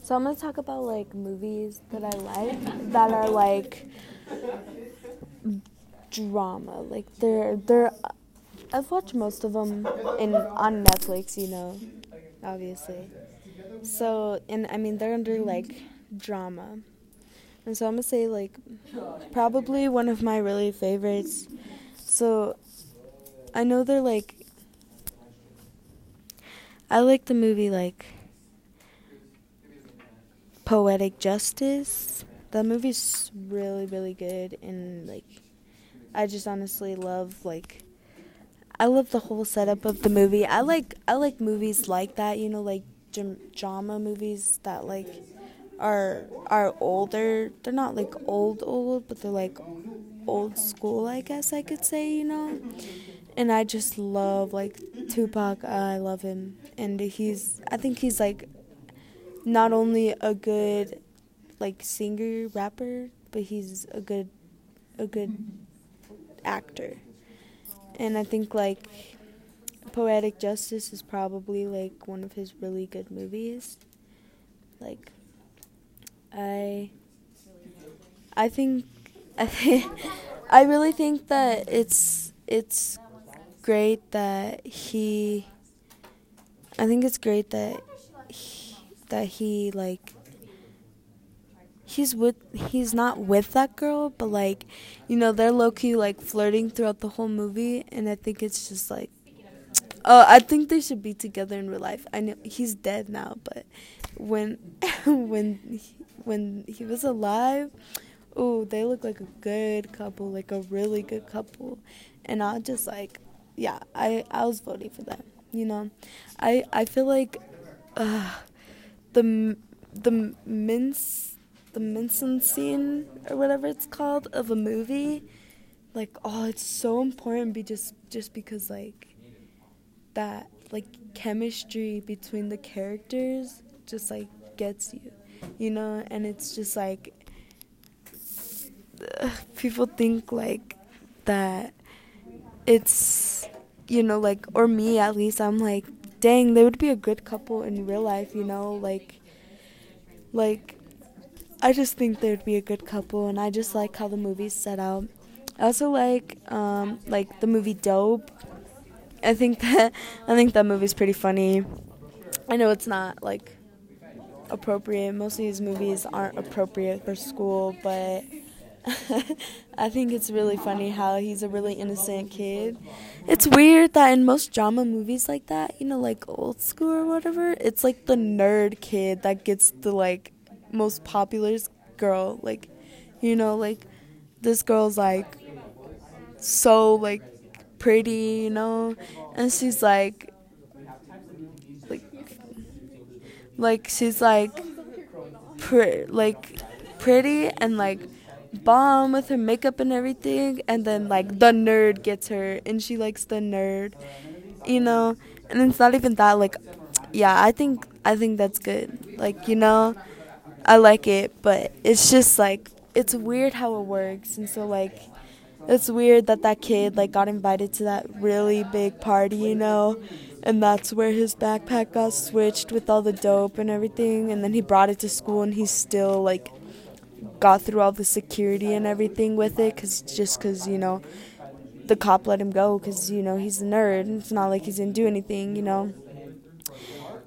So I'm gonna talk about like movies that I like that are like drama. Like they're they're. I've watched most of them in on Netflix. You know, obviously. So and I mean they're under like drama, and so I'm gonna say like probably one of my really favorites. So I know they're like. I like the movie like Poetic Justice. The movie's really really good and like I just honestly love like I love the whole setup of the movie. I like I like movies like that, you know, like drama movies that like are are older. They're not like old old, but they're like old school, I guess I could say, you know. And I just love like Tupac. I love him, and he's I think he's like not only a good like singer rapper, but he's a good a good actor. And I think like Poetic Justice is probably like one of his really good movies. Like I I think I I really think that it's it's great that he I think it's great that he, that he like he's with he's not with that girl, but like, you know, they're low key like flirting throughout the whole movie, and I think it's just like, oh, I think they should be together in real life. I know he's dead now, but when when he, when he was alive, oh, they look like a good couple, like a really good couple, and I just like, yeah, I I was voting for them. You know, I I feel like, uh, the the mince the Minson scene or whatever it's called of a movie, like oh, it's so important. Be just just because like that like chemistry between the characters just like gets you, you know, and it's just like people think like that it's you know like or me at least I'm like dang they would be a good couple in real life you know like like I just think they'd be a good couple, and I just like how the movie's set out. I also like um, like the movie Dope. I think that I think that movie's pretty funny. I know it's not like appropriate. Most of these movies aren't appropriate for school, but I think it's really funny how he's a really innocent kid. It's weird that in most drama movies like that, you know, like old school or whatever, it's like the nerd kid that gets the like most popular girl. Like, you know, like this girl's like so like pretty, you know, and she's like like like she's like pre- like pretty and like bomb with her makeup and everything and then like the nerd gets her and she likes the nerd you know? And it's not even that like yeah i think i think that's good. Like you know I like it, but it's just like it's weird how it works, and so like it's weird that that kid like got invited to that really big party, you know, and that's where his backpack got switched with all the dope and everything, and then he brought it to school, and he's still like got through all the security and everything with it, cause just cause you know the cop let him go, cause you know he's a nerd, and it's not like he's didn't do anything, you know,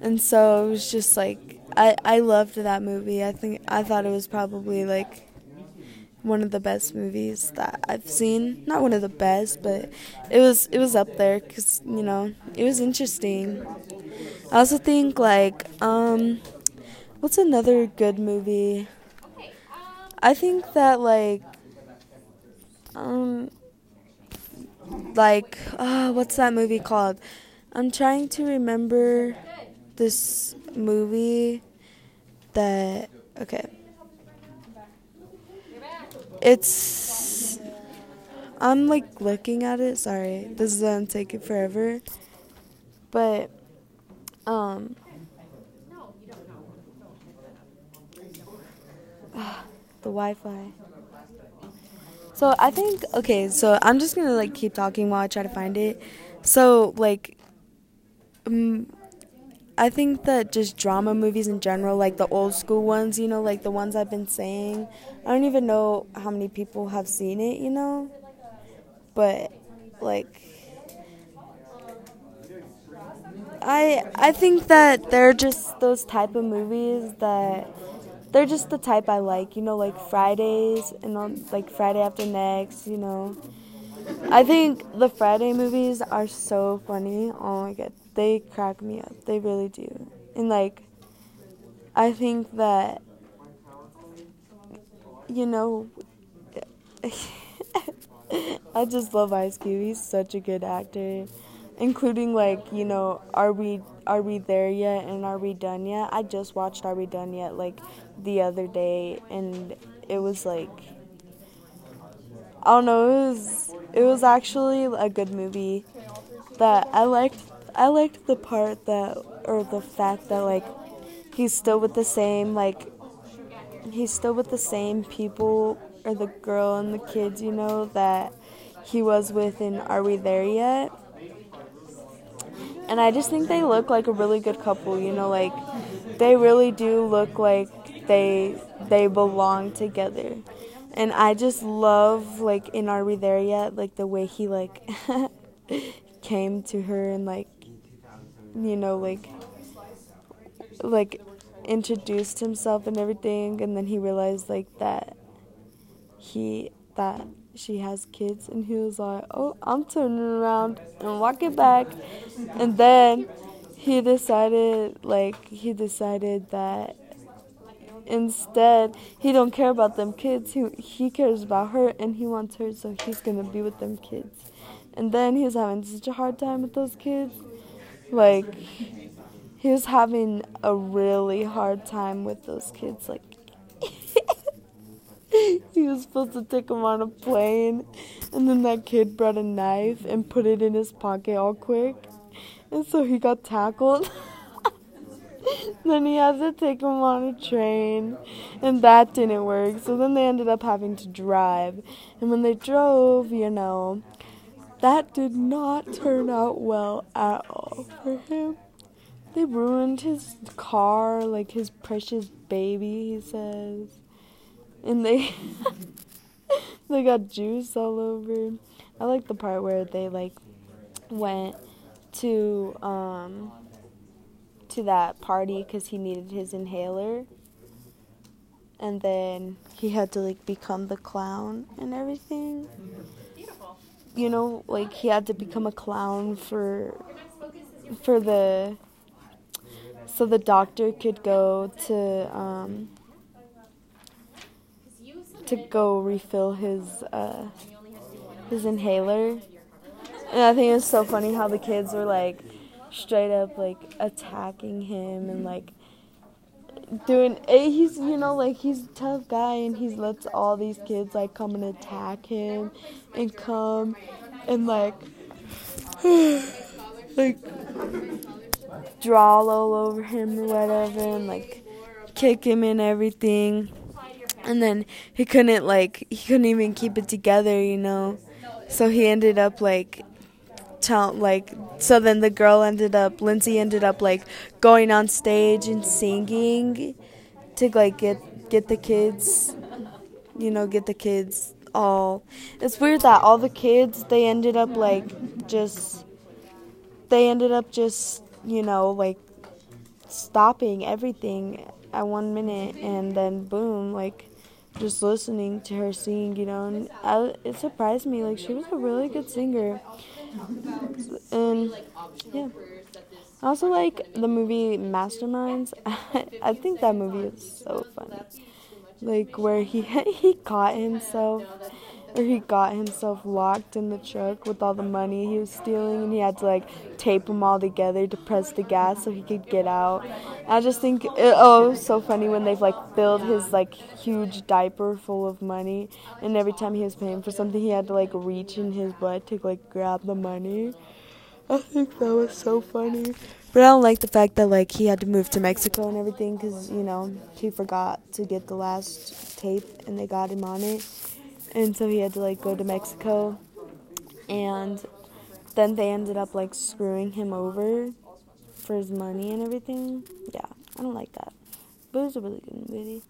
and so it was just like I I loved that movie. I think I thought it was probably like one of the best movies that I've seen. Not one of the best, but it was it was up there cuz you know, it was interesting. I also think like um what's another good movie? I think that like um like uh, what's that movie called? I'm trying to remember this movie that okay it's i'm like looking at it sorry this is gonna take it forever but um the wi-fi. So i think okay so i'm just gonna like keep talking while i try to find it. So like um, I think that just drama movies in general, like the old school ones, you know, like the ones I've been saying, I don't even know how many people have seen it, you know, but like I I think that they're just those type of movies that they're just the type I like, you know, like Fridays and on like Friday After Next, you know. I think the Friday movies are so funny. Oh my god, they crack me up. They really do. And like I think that you know I just love Ice Cube. He's such a good actor including like you know are we are we there yet and are we done yet? I just watched are we done yet like the other day and it was like i don't know it was it was actually a good movie that i liked i liked the part that or the fact that like he's still with the same like he's still with the same people or the girl and the kids you know that he was with in are we there yet and I just think they look like a really good couple. You know, like they really do look like they they belong together. And I just love like in Are We There Yet? Like the way he like came to her and like you know like like introduced himself and everything and then he realized like that he that she has kids and he was like oh i'm turning around and walking back. And then he decided like he decided that instead he don't care about them kids. He, he cares about her and he wants her so he's gonna be with them kids. And then he was having such a hard time with those kids. Like he was having a really hard time with those kids like he was supposed to take him on a plane, and then that kid brought a knife and put it in his pocket all quick, and so he got tackled. then he had to take him on a train, and that didn't work. So then they ended up having to drive, and when they drove, you know, that did not turn out well at all for him. They ruined his car, like his precious baby, he says and they they got juice all over. I like the part where they like went to um to that party cuz he needed his inhaler. And then he had to like become the clown and everything. You know, like he had to become a clown for for the so the doctor could go to um to go refill his uh, his inhaler. And I think it's so funny how the kids were like straight up like attacking him and like doing eh, he's you know like he's a tough guy and he lets all these kids like come and attack him and come and like like draw all over him or whatever and like kick him and everything and then he couldn't like he couldn't even keep it together, you know. So he ended up like tell like so then the girl ended up Lindsay ended up like going on stage and singing to like get get the kids you know, get the kids all it's weird that all the kids they ended up like just they ended up just, you know, like stopping everything at one minute and then boom like just listening to her sing, you know, and I, it surprised me. Like she was a really good singer, and yeah. I also like the movie Masterminds. I think that movie is so funny. Like where he he caught himself he got himself locked in the truck with all the money he was stealing and he had to like tape them all together to press the gas so he could get out. I just think it, oh so funny when they've like filled his like huge diaper full of money and every time he was paying for something he had to like reach in his butt to like grab the money. I think that was so funny. But I don't like the fact that like he had to move to Mexico and everything because you know he forgot to get the last tape and they got him on it and so he had to like go to Mexico and then they ended up like screwing him over for his money and everything. Yeah, I don't like that. But it was a really good movie.